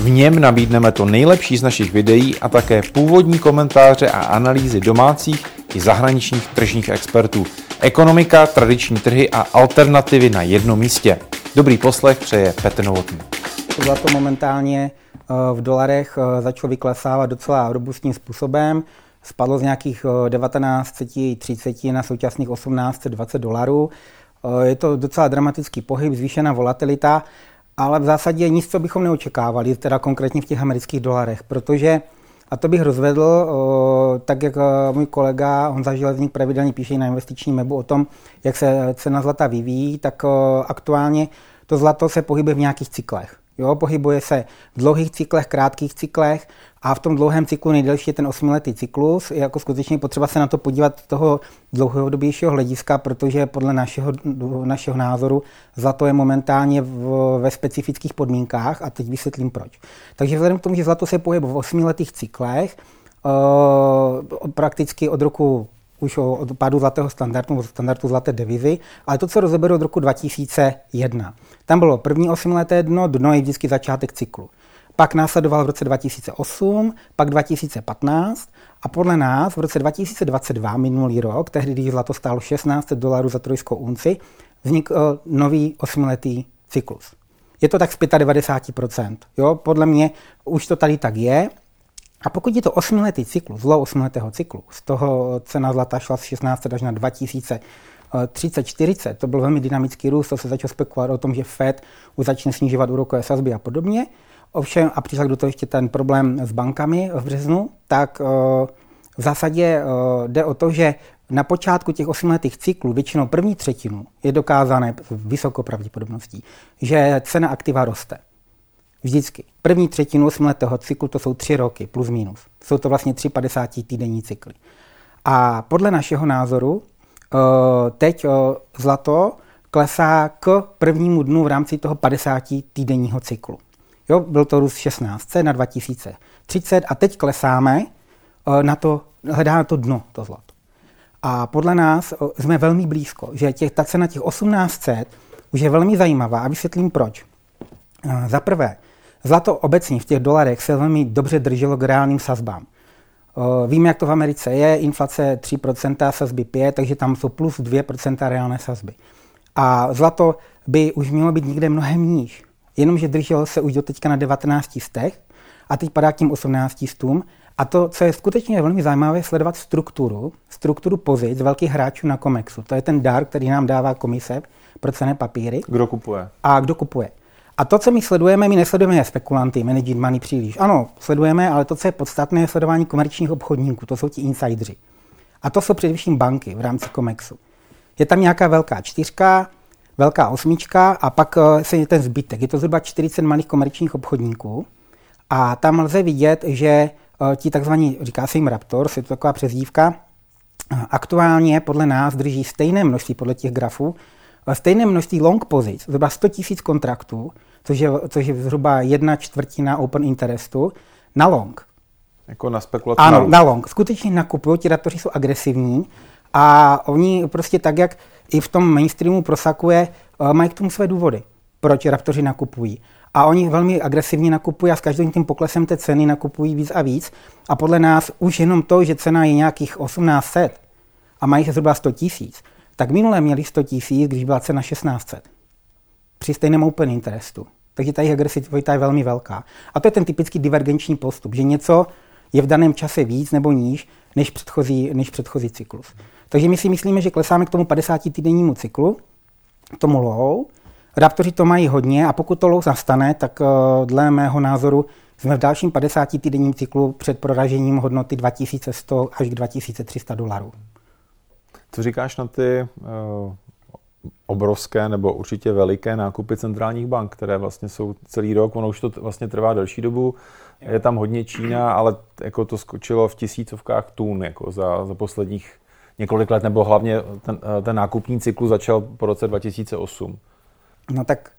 V něm nabídneme to nejlepší z našich videí a také původní komentáře a analýzy domácích i zahraničních tržních expertů. Ekonomika, tradiční trhy a alternativy na jednom místě. Dobrý poslech přeje Petr Novotný. Zlato momentálně eh, v dolarech eh, začalo vyklesávat docela robustním způsobem. Spadlo z nějakých 1930 eh, na současných 1820 dolarů. Je to docela dramatický pohyb, zvýšená volatilita, ale v zásadě nic, co bychom neočekávali, teda konkrétně v těch amerických dolarech, protože a to bych rozvedl, tak jak můj kolega Honza Železník pravidelně píše na investičním webu o tom, jak se cena zlata vyvíjí, tak aktuálně to zlato se pohybuje v nějakých cyklech. Jo, pohybuje se v dlouhých cyklech, krátkých cyklech a v tom dlouhém cyklu nejdelší je ten osmiletý cyklus. Je jako skutečně potřeba se na to podívat z toho dlouhodobějšího hlediska, protože podle našeho, našeho názoru zlato je momentálně v, ve specifických podmínkách a teď vysvětlím proč. Takže vzhledem k tomu, že zlato se pohybuje v osmiletých cyklech, uh, prakticky od roku už od pádu zlatého standardu, od standardu zlaté devizy, ale to, co rozeberu od roku 2001. Tam bylo první osmileté dno, dno je vždycky začátek cyklu. Pak následoval v roce 2008, pak 2015 a podle nás v roce 2022, minulý rok, tehdy, když zlato stálo 16 dolarů za trojskou unci, vznikl nový osmiletý cyklus. Je to tak z 95%. Jo? Podle mě už to tady tak je a pokud je to osmiletý cyklus, zlo osmiletého cyklu, z toho cena zlata šla z 16 až na 2030, 40, to byl velmi dynamický růst, to se začalo spekulovat o tom, že Fed už začne snižovat úrokové sazby a podobně. Ovšem, a přišel do toho ještě ten problém s bankami v březnu, tak uh, v zásadě uh, jde o to, že na počátku těch osmiletých cyklů, většinou první třetinu, je dokázané vysokou pravděpodobností, že cena aktiva roste. Vždycky. První třetinu osmiletého cyklu to jsou tři roky, plus minus. Jsou to vlastně tři 50 týdenní cykly. A podle našeho názoru eh, teď eh, zlato klesá k prvnímu dnu v rámci toho 50 týdenního cyklu. Jo, byl to růst 16 na 2030 a teď klesáme eh, na to, hledáme to dno, to zlato. A podle nás jsme velmi blízko, že těch, ta cena těch 1800 už je velmi zajímavá a vysvětlím proč. Za prvé, Zlato obecně v těch dolarech se velmi dobře drželo k reálným sazbám. Víme, jak to v Americe je, inflace 3%, sazby 5%, takže tam jsou plus 2% reálné sazby. A zlato by už mělo být někde mnohem níž. Jenomže drželo se už do teďka na 19 stech a teď padá k tím 18 stům. A to, co je skutečně velmi zajímavé, je sledovat strukturu, strukturu pozic velkých hráčů na Comexu. To je ten dar, který nám dává komise pro cené papíry. Kdo kupuje? A kdo kupuje. A to, co my sledujeme, my nesledujeme spekulanty, managing money příliš. Ano, sledujeme, ale to, co je podstatné, je sledování komerčních obchodníků, to jsou ti insidři. A to jsou především banky v rámci COMEXu. Je tam nějaká velká čtyřka, velká osmička a pak eh, se je ten zbytek. Je to zhruba 40 malých komerčních obchodníků a tam lze vidět, že eh, ti takzvaní, říká se jim Raptors, je to taková přezdívka, aktuálně podle nás drží stejné množství podle těch grafů, stejné množství long pozic, zhruba 100 000 kontraktů, což je, což je zhruba jedna čtvrtina open interestu, na long. Jako na spekulaci? Ano, na long. Skutečně nakupují, ti datoři jsou agresivní a oni prostě tak, jak i v tom mainstreamu prosakuje, eh, mají k tomu své důvody, proč raptoři nakupují. A oni velmi agresivně nakupují a s každým tím poklesem té ceny nakupují víc a víc. A podle nás už jenom to, že cena je nějakých 1800 a mají se zhruba 100 tisíc, tak minule měli 100 tisíc, když byla cena 1600 při stejném open interestu. Takže ta jejich agresivita je velmi velká. A to je ten typický divergenční postup, že něco je v daném čase víc nebo níž než předchozí, než předchozí cyklus. Takže my si myslíme, že klesáme k tomu 50 týdennímu cyklu, tomu low. Raptoři to mají hodně a pokud to low zastane, tak uh, dle mého názoru jsme v dalším 50 týdenním cyklu před proražením hodnoty 2100 až k 2300 dolarů. Co říkáš na ty uh, obrovské nebo určitě veliké nákupy centrálních bank, které vlastně jsou celý rok, ono už to vlastně trvá delší dobu, je tam hodně Čína, ale jako to skočilo v tisícovkách tun jako za, za posledních několik let, nebo hlavně ten, ten nákupní cyklus začal po roce 2008. No tak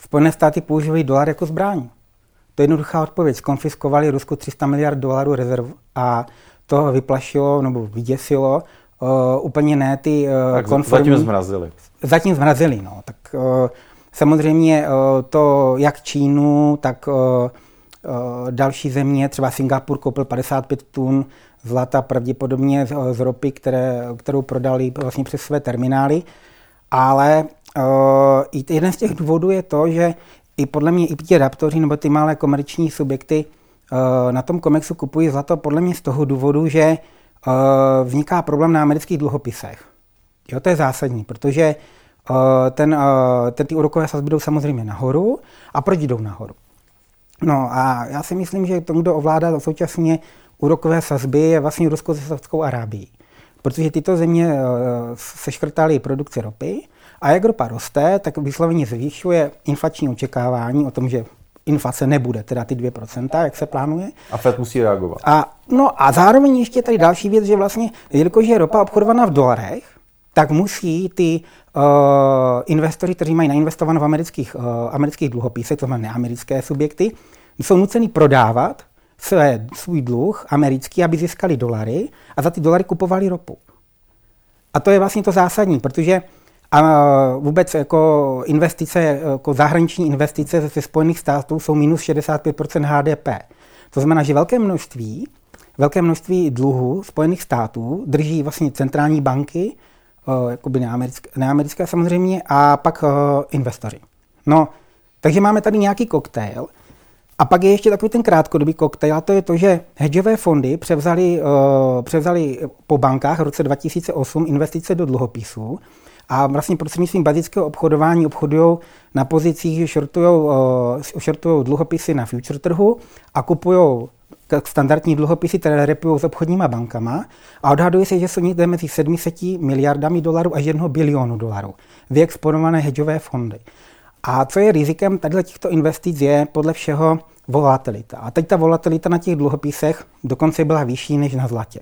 Spojené státy používají dolar jako zbraň. To je jednoduchá odpověď. Skonfiskovali Rusku 300 miliard dolarů rezerv a to vyplašilo nebo vyděsilo uh, úplně ne ty uh, tak konformní... Zatím zmrazili. Zatím zmrazili, no. Tak uh, samozřejmě uh, to jak Čínu, tak uh, uh, další země, třeba Singapur koupil 55 tun zlata pravděpodobně z, z ropy, které, kterou prodali vlastně přes své terminály. Ale uh, jeden z těch důvodů je to, že i podle mě i ti raptoři nebo ty malé komerční subjekty uh, na tom komexu kupují zlato podle mě z toho důvodu, že uh, vzniká problém na amerických dluhopisech. Jo, to je zásadní, protože uh, ten, uh, ten, ty úrokové sazby jdou samozřejmě nahoru. A proč jdou nahoru? No a já si myslím, že tomu, kdo ovládá současně úrokové sazby, je vlastně Rusko se Saudskou Arábií. Protože tyto země seškrtaly produkci ropy a jak ropa roste, tak vysloveně zvýšuje inflační očekávání o tom, že inflace nebude, teda ty 2%, jak se plánuje. A Fed musí reagovat. A, no a zároveň ještě tady další věc, že vlastně, jelikož je ropa obchodovaná v dolarech, tak musí ty uh, investoři, kteří mají nainvestováno v amerických, uh, amerických dluhopisech, to znamená neamerické subjekty, jsou nuceni prodávat své, svůj dluh americký, aby získali dolary a za ty dolary kupovali ropu. A to je vlastně to zásadní, protože a vůbec jako investice, jako zahraniční investice ze Spojených států jsou minus 65% HDP. To znamená, že velké množství, velké množství dluhu Spojených států drží vlastně centrální banky, jakoby neamerické, neamerické samozřejmě, a pak investoři. No, takže máme tady nějaký koktejl. A pak je ještě takový ten krátkodobý koktejl, a to je to, že hedžové fondy převzali, uh, převzali po bankách v roce 2008 investice do dluhopisů a vlastně prostřednictvím bazického obchodování obchodují na pozicích, že shortují uh, dluhopisy na future trhu a kupují standardní dluhopisy, které repují s obchodníma bankama a odhaduje se, že jsou někde mezi 700 miliardami dolarů až 1 bilionu dolarů vyexponované hedžové fondy. A co je rizikem tady těchto investic je podle všeho volatilita. A teď ta volatilita na těch dluhopisech dokonce byla vyšší než na zlatě.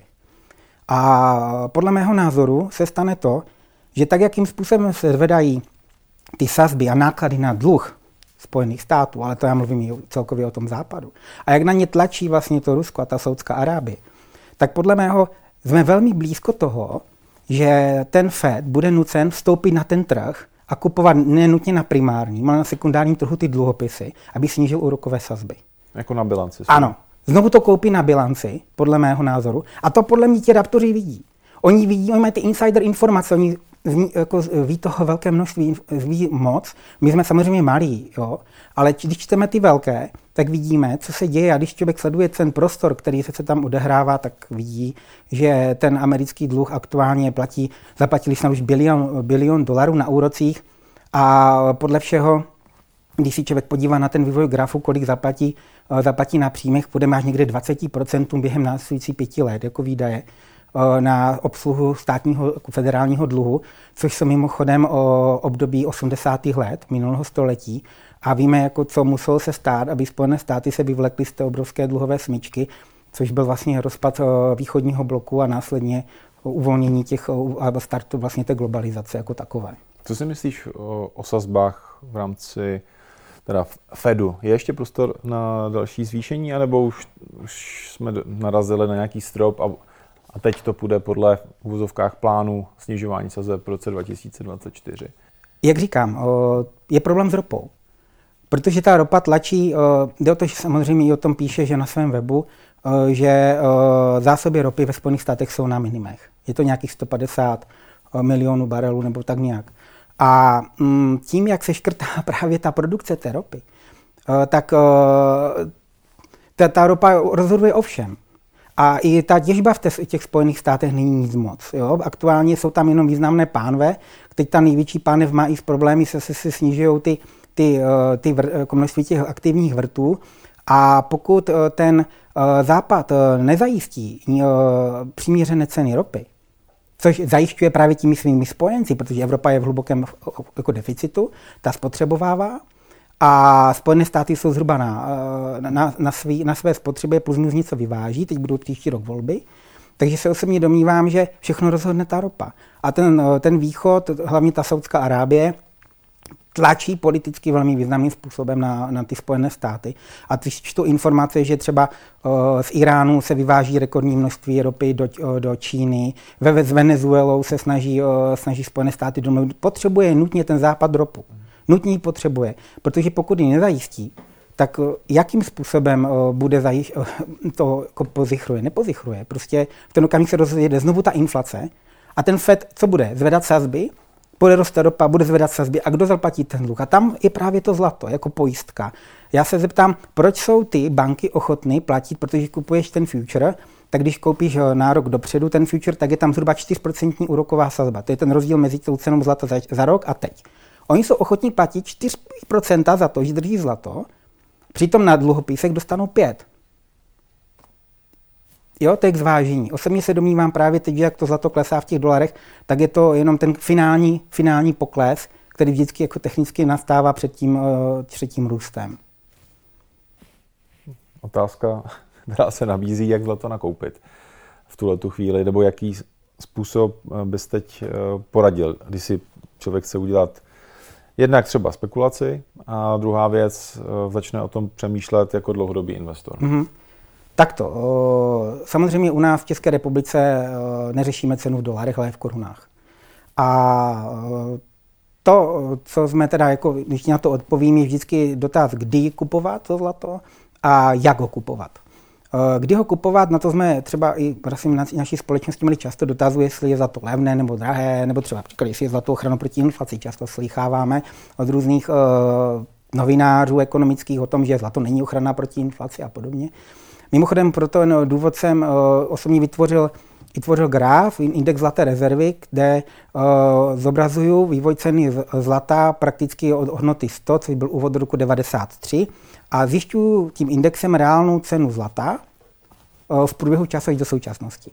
A podle mého názoru se stane to, že tak, jakým způsobem se zvedají ty sazby a náklady na dluh Spojených států, ale to já mluvím celkově o tom západu, a jak na ně tlačí vlastně to Rusko a ta Saudská Arábie, tak podle mého jsme velmi blízko toho, že ten Fed bude nucen vstoupit na ten trh a kupovat nenutně na primárním, ale na sekundárním trhu ty dluhopisy, aby snížil úrokové sazby. Jako na bilanci. Ano. Znovu to koupí na bilanci, podle mého názoru. A to podle mě ti raptoři vidí. Oni vidí, oni mají ty insider informace, oni ví, jako, ví toho velké množství, ví moc. My jsme samozřejmě malí, jo? ale když čteme ty velké, tak vidíme, co se děje a když člověk sleduje ten prostor, který se, se tam odehrává, tak vidí, že ten americký dluh aktuálně platí, zaplatili jsme už bilion, bilion dolarů na úrocích a podle všeho když si člověk podívá na ten vývoj grafu, kolik zaplatí, zaplatí na příjmech, půjdeme až někde 20% během následujících pěti let jako výdaje. Eh, na obsluhu státního federálního dluhu, což jsou mimochodem o období 80. let minulého století. A víme, jako co muselo se stát, aby Spojené státy se vyvlekly z té obrovské dluhové smyčky, což byl vlastně rozpad eh, východního bloku a následně uvolnění těch a startu vlastně té globalizace jako takové. Co si myslíš o, o sazbách v rámci teda Fedu? Je ještě prostor na další zvýšení, anebo už, už jsme narazili na nějaký strop a a teď to půjde podle v úvozovkách plánu snižování sazeb v roce 2024. Jak říkám, je problém s ropou. Protože ta ropa tlačí, jde o to, že samozřejmě i o tom píše, že na svém webu, že zásoby ropy ve Spojených státech jsou na minimech. Je to nějakých 150 milionů barelů nebo tak nějak. A mm, tím, jak se škrtá právě ta produkce té ropy, tak ta, ta ropa rozhoduje o všem. A i ta těžba v těch Spojených státech není nic moc. Jo? Aktuálně jsou tam jenom významné pánve. Teď ta největší pánev má i s problémy, se, se, se snižují ty, ty, eh, ty vr, jako množství těch aktivních vrtů. A pokud eh, ten eh, západ nezajistí přiměřené ceny ropy, což zajišťuje právě těmi svými spojenci, protože Evropa je v hlubokém jako deficitu, ta spotřebovává a Spojené státy jsou zhruba na, na, na, svý, na své spotřebě plus minus něco vyváží, teď budou příští rok volby, takže se osobně domnívám, že všechno rozhodne ta ropa. A ten, ten východ, hlavně ta Saudská Arábie, tlačí politicky velmi významným způsobem na, na ty Spojené státy. A když čtu informace, že třeba uh, z Iránu se vyváží rekordní množství ropy do, uh, do Číny, ve, s Venezuelou se snaží, uh, snaží Spojené státy domluvit, potřebuje nutně ten západ ropu. Nutně potřebuje, protože pokud ji nezajistí, tak jakým způsobem bude zajiš, to jako pozichruje? Nepozichruje. Prostě v ten okamžik se rozjede znovu ta inflace a ten FED, co bude? Zvedat sazby bude roste ropa, bude zvedat sazby a kdo zaplatí ten dluh. A tam je právě to zlato jako pojistka. Já se zeptám, proč jsou ty banky ochotny platit, protože kupuješ ten future, tak když koupíš eh, nárok dopředu, ten future, tak je tam zhruba 4% úroková sazba. To je ten rozdíl mezi tou cenou zlata za, za rok a teď. Oni jsou ochotní platit 4% za to, že drží zlato, přitom na dluhopisech dostanou 5. Jo, to je k zvážení. Osobně se domnívám právě teď, jak to zlato klesá v těch dolarech, tak je to jenom ten finální, finální pokles, který vždycky jako technicky nastává před tím, uh, před tím růstem. Otázka, která se nabízí, jak zlato nakoupit v tuhle tu chvíli, nebo jaký způsob eh, bys teď eh, poradil, když si člověk chce udělat jednak třeba spekulaci a druhá věc, začne o tom přemýšlet jako dlouhodobý investor. Mm-hmm. Takto. Samozřejmě u nás v České republice neřešíme cenu v dolarech, ale v korunách. A to, co jsme teda, jako, když na to odpovím, je vždycky dotaz, kdy kupovat to zlato a jak ho kupovat. Kdy ho kupovat, na to jsme třeba i prosím, na naší společnosti měli často dotazu, jestli je za to levné nebo drahé, nebo třeba příklad, jestli je za to ochranu proti inflaci. Často slycháváme od různých uh, novinářů ekonomických o tom, že zlato není ochrana proti inflaci a podobně. Mimochodem pro ten důvod jsem uh, osobně vytvořil, vytvořil graf, index zlaté rezervy, kde uh, zobrazuju vývoj ceny zlata prakticky od hodnoty 100, což byl úvod roku 93, a zjišťuju tím indexem reálnou cenu zlata uh, v průběhu času do současnosti.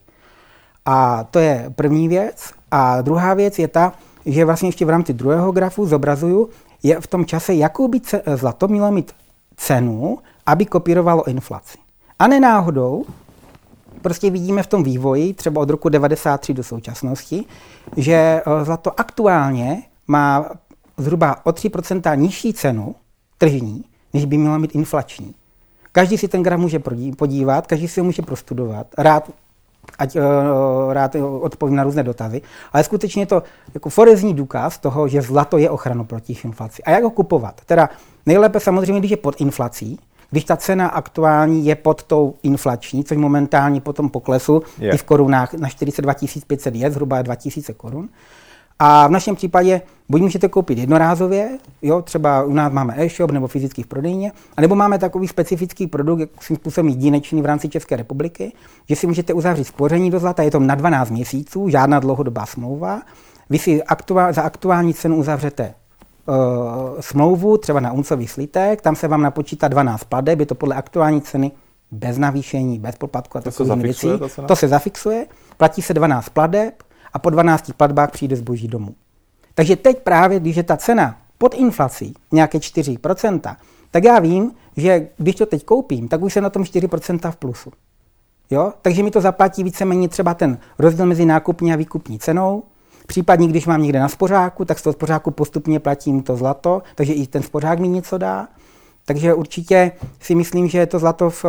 A to je první věc. A druhá věc je ta, že vlastně ještě v rámci druhého grafu zobrazuju, je v tom čase, jakou by zlato mělo mít cenu, aby kopírovalo inflaci. A nenáhodou, prostě vidíme v tom vývoji, třeba od roku 93 do současnosti, že eh, zlato aktuálně má zhruba o 3% nižší cenu tržní, než by měla mít inflační. Každý si ten graf může podívat, každý si ho může prostudovat. Rád, ať uh, rád odpovím na různé dotazy, ale skutečně je to jako forezní důkaz toho, že zlato je ochranu proti inflaci. A jak ho kupovat? Teda nejlépe samozřejmě, když je pod inflací, když ta cena aktuální je pod tou inflační, což momentálně po tom poklesu je. i v korunách na 42 500 je, zhruba 2000 korun. A v našem případě buď můžete koupit jednorázově, jo, třeba u nás máme e-shop nebo fyzický v prodejně, anebo máme takový specifický produkt, jak svým způsobem jedinečný v rámci České republiky, že si můžete uzavřít spoření do zlata, je to na 12 měsíců, žádná dlouhodobá smlouva, vy si aktuál, za aktuální cenu uzavřete smlouvu, třeba na uncový slitek, tam se vám napočítá 12 plateb, je to podle aktuální ceny bez navýšení, bez poplatku a to, se věcí. To se zafixuje, platí se 12 plateb a po 12 platbách přijde zboží domů. Takže teď právě, když je ta cena pod inflací nějaké 4%, tak já vím, že když to teď koupím, tak už jsem na tom 4% v plusu. Jo? Takže mi to zaplatí víceméně třeba ten rozdíl mezi nákupní a výkupní cenou, Případně, když mám někde na spořáku, tak z toho spořáku postupně platím to zlato, takže i ten spořák mi něco dá. Takže určitě si myslím, že to zlato v,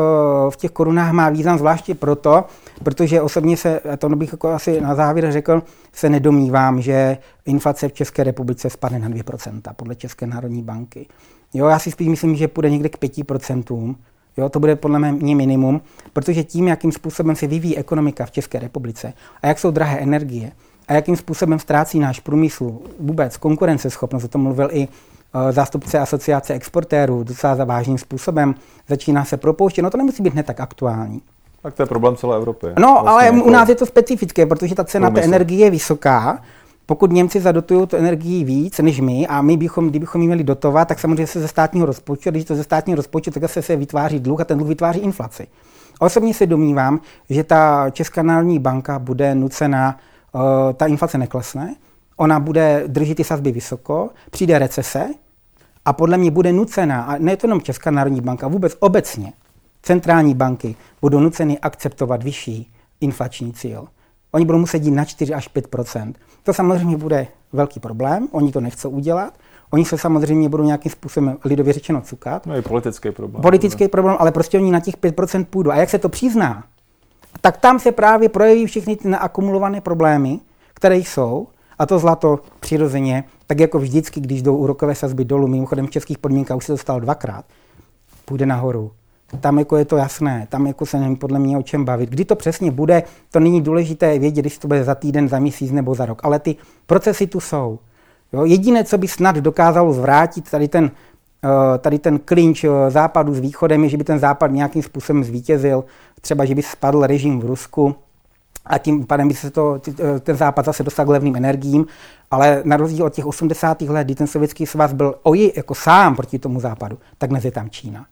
v těch korunách má význam zvláště proto, protože osobně se, a to bych jako asi na závěr řekl, se nedomývám, že inflace v České republice spadne na 2% podle České národní banky. Jo, já si spíš myslím, že půjde někde k 5%. Jo, to bude podle mě minimum, protože tím, jakým způsobem se vyvíjí ekonomika v České republice a jak jsou drahé energie, a jakým způsobem ztrácí náš průmysl vůbec konkurenceschopnost, o tom mluvil i eh, zástupce asociace exportérů docela závažným způsobem, začíná se propouštět. No to nemusí být hned tak aktuální. Tak to je problém celé Evropy. No, vlastně ale jako u nás je to specifické, protože ta cena té energie je vysoká. Pokud Němci zadotují tu energii víc než my a my bychom, kdybychom ji měli dotovat, tak samozřejmě se ze státního rozpočtu, když to ze státního rozpočtu, tak se, se vytváří dluh a ten dluh vytváří inflaci. Osobně se domnívám, že ta Česká národní banka bude nucena ta inflace neklesne, ona bude držet ty sazby vysoko, přijde recese a podle mě bude nucená, a ne to jenom Česká národní banka, vůbec obecně, centrální banky budou nuceny akceptovat vyšší inflační cíl. Oni budou muset jít na 4 až 5% To samozřejmě bude velký problém, oni to nechcou udělat. Oni se samozřejmě budou nějakým způsobem lidově řečeno cukat. No je politický problém. Politický problém, ale prostě oni na těch 5% půjdou. A jak se to přizná, tak tam se právě projeví všechny ty naakumulované problémy, které jsou, a to zlato přirozeně, tak jako vždycky, když jdou úrokové sazby dolů, mimochodem v českých podmínkách už se to stalo dvakrát, půjde nahoru. Tam jako je to jasné, tam jako se není podle mě o čem bavit. Kdy to přesně bude, to není důležité vědět, jestli to bude za týden, za měsíc nebo za rok, ale ty procesy tu jsou. Jo? Jediné, co by snad dokázalo zvrátit tady ten, tady ten klinč eh, západu s východem, je, že by ten západ nějakým způsobem zvítězil, třeba, že by spadl režim v Rusku, a tím pádem by se to, eh, ten západ zase dostal k levným energiím, ale na rozdíl od těch 80. let, kdy ten sovětský svaz byl oji jako sám proti tomu západu, tak dnes je tam Čína.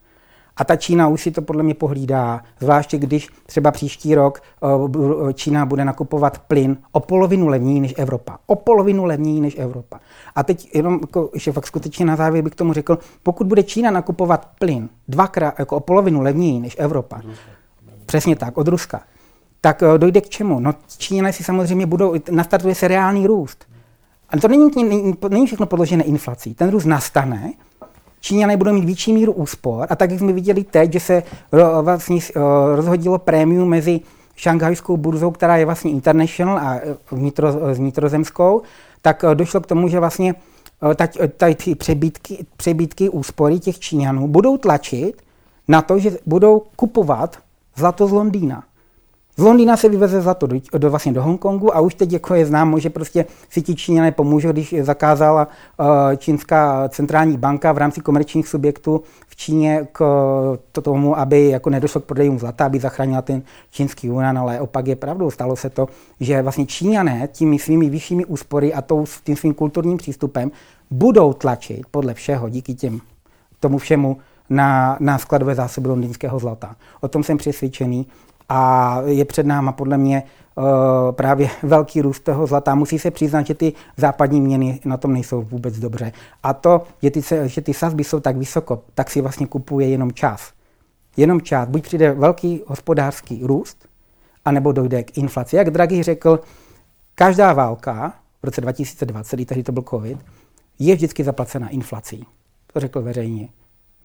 A ta Čína už si to podle mě pohlídá, zvláště když třeba příští rok eh, Čína bude nakupovat plyn o polovinu levněji než Evropa. O polovinu levněji než Evropa. A teď jenom, jako, že fakt skutečně na závěr bych k tomu řekl, pokud bude Čína nakupovat plyn dvakrát, jako o polovinu levněji než Evropa, přesně tak, od Ruska, tak eh, dojde k čemu? No Číňané si samozřejmě budou, nastartuje se reálný růst. A to není, není, není všechno podložené inflací. Ten růst nastane, Číňané budou mít větší míru úspor a tak, jak jsme viděli teď, že se vlastně eh, rozhodilo prémium mezi šanghajskou burzou, která je vlastně international a eh, vnitro, vnitrozemskou, tak došlo k tomu, že vlastně tady ty přebytky, přebytky úspory těch Číňanů budou tlačit na to, že budou kupovat zlato z Londýna. Z Londýna se vyveze zlato do, do, vlastně do Hongkongu a už teď jako je známo, že prostě si ti Číňané pomůžou, když zakázala uh, čínská centrální banka v rámci komerčních subjektů v Číně k to tomu, aby jako nedošlo k prodejům zlata, aby zachránila ten čínský yuan, ale opak je pravdou. Stalo se to, že vlastně Číňané těmi svými vyššími úspory a tou, tím svým kulturním přístupem budou tlačit podle všeho díky těm tomu všemu na, na skladové zásoby londýnského zlata. O tom jsem přesvědčený a je před náma podle mě uh, právě velký růst toho zlata. Musí se přiznat, že ty západní měny na tom nejsou vůbec dobře. A to, že ty, že ty sazby jsou tak vysoko, tak si vlastně kupuje jenom čas. Jenom čas. Buď přijde velký hospodářský růst, anebo dojde k inflaci. Jak Draghi řekl, každá válka v roce 2020, i tehdy to byl covid, je vždycky zaplacena inflací. To řekl veřejně.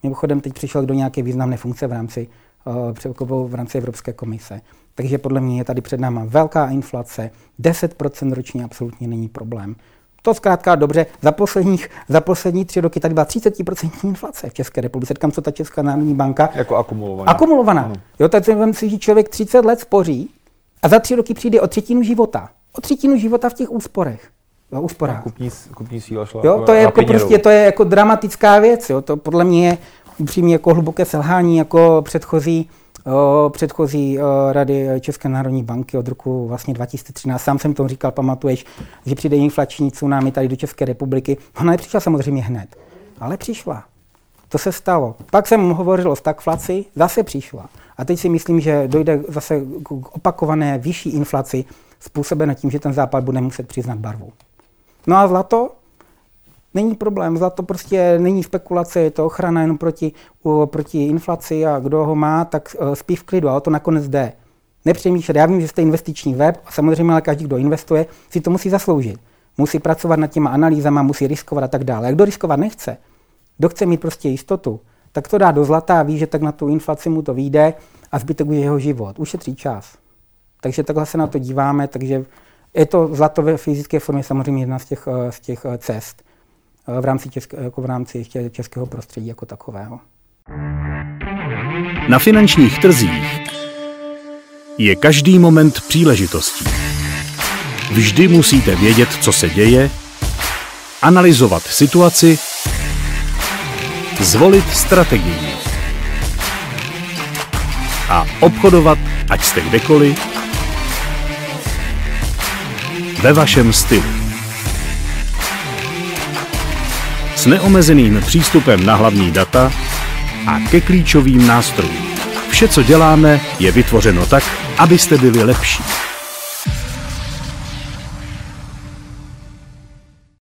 Mimochodem teď přišel do nějaké významné funkce v rámci Eh, překopou v rámci Evropské komise. Takže podle mě je tady před náma velká inflace, 10% ročně absolutně není problém. To zkrátka dobře, za, posledních, za poslední tři roky tady byla 30% inflace v České republice. Kam co ta Česká národní banka? Jako akumulovaná. Akumulovaná. Ano. Jo, tak si, že člověk 30 let spoří a za tři roky přijde o třetinu života. O třetinu života v těch úsporech. Jo, úsporách. Kupní, kupní síla šla jo, to je jako prostě, to je jako dramatická věc. Jo. To podle mě je upřímně jako hluboké selhání jako předchozí předchozí rady České národní banky od roku vlastně 2013. Sám jsem to říkal, pamatuješ, že přijde inflační tsunami tady do České republiky. Ona nepřišla samozřejmě hned, ale přišla. To se stalo. Pak jsem hovořil o stagflaci, zase přišla. A teď si myslím, že dojde zase k opakované vyšší inflaci způsobené tím, že ten západ bude muset přiznat barvu. No a zlato? Není problém, zlato prostě není spekulace, je to ochrana jenom proti, proti inflaci a kdo ho má, tak uh, spí v klidu, ale to nakonec jde. Nepřemýšlet, já vím, že jste investiční web, a samozřejmě ale každý, kdo investuje, si to musí zasloužit. Musí pracovat nad těma analýzama, musí riskovat a tak dále. Jak kdo riskovat nechce, kdo chce mít prostě jistotu, tak to dá do zlata a ví, že tak na tu inflaci mu to vyjde a zbytek už je jeho život. Ušetří čas. Takže takhle se na to díváme, takže je to zlato ve fyzické formě samozřejmě jedna z těch, eh, z těch eh, cest v rámci, české, jako v rámci českého prostředí jako takového. Na finančních trzích je každý moment příležitostí. Vždy musíte vědět, co se děje, analyzovat situaci, zvolit strategii a obchodovat, ať jste kdekoliv, ve vašem stylu. S neomezeným přístupem na hlavní data a ke klíčovým nástrojům. Vše, co děláme, je vytvořeno tak, abyste byli lepší.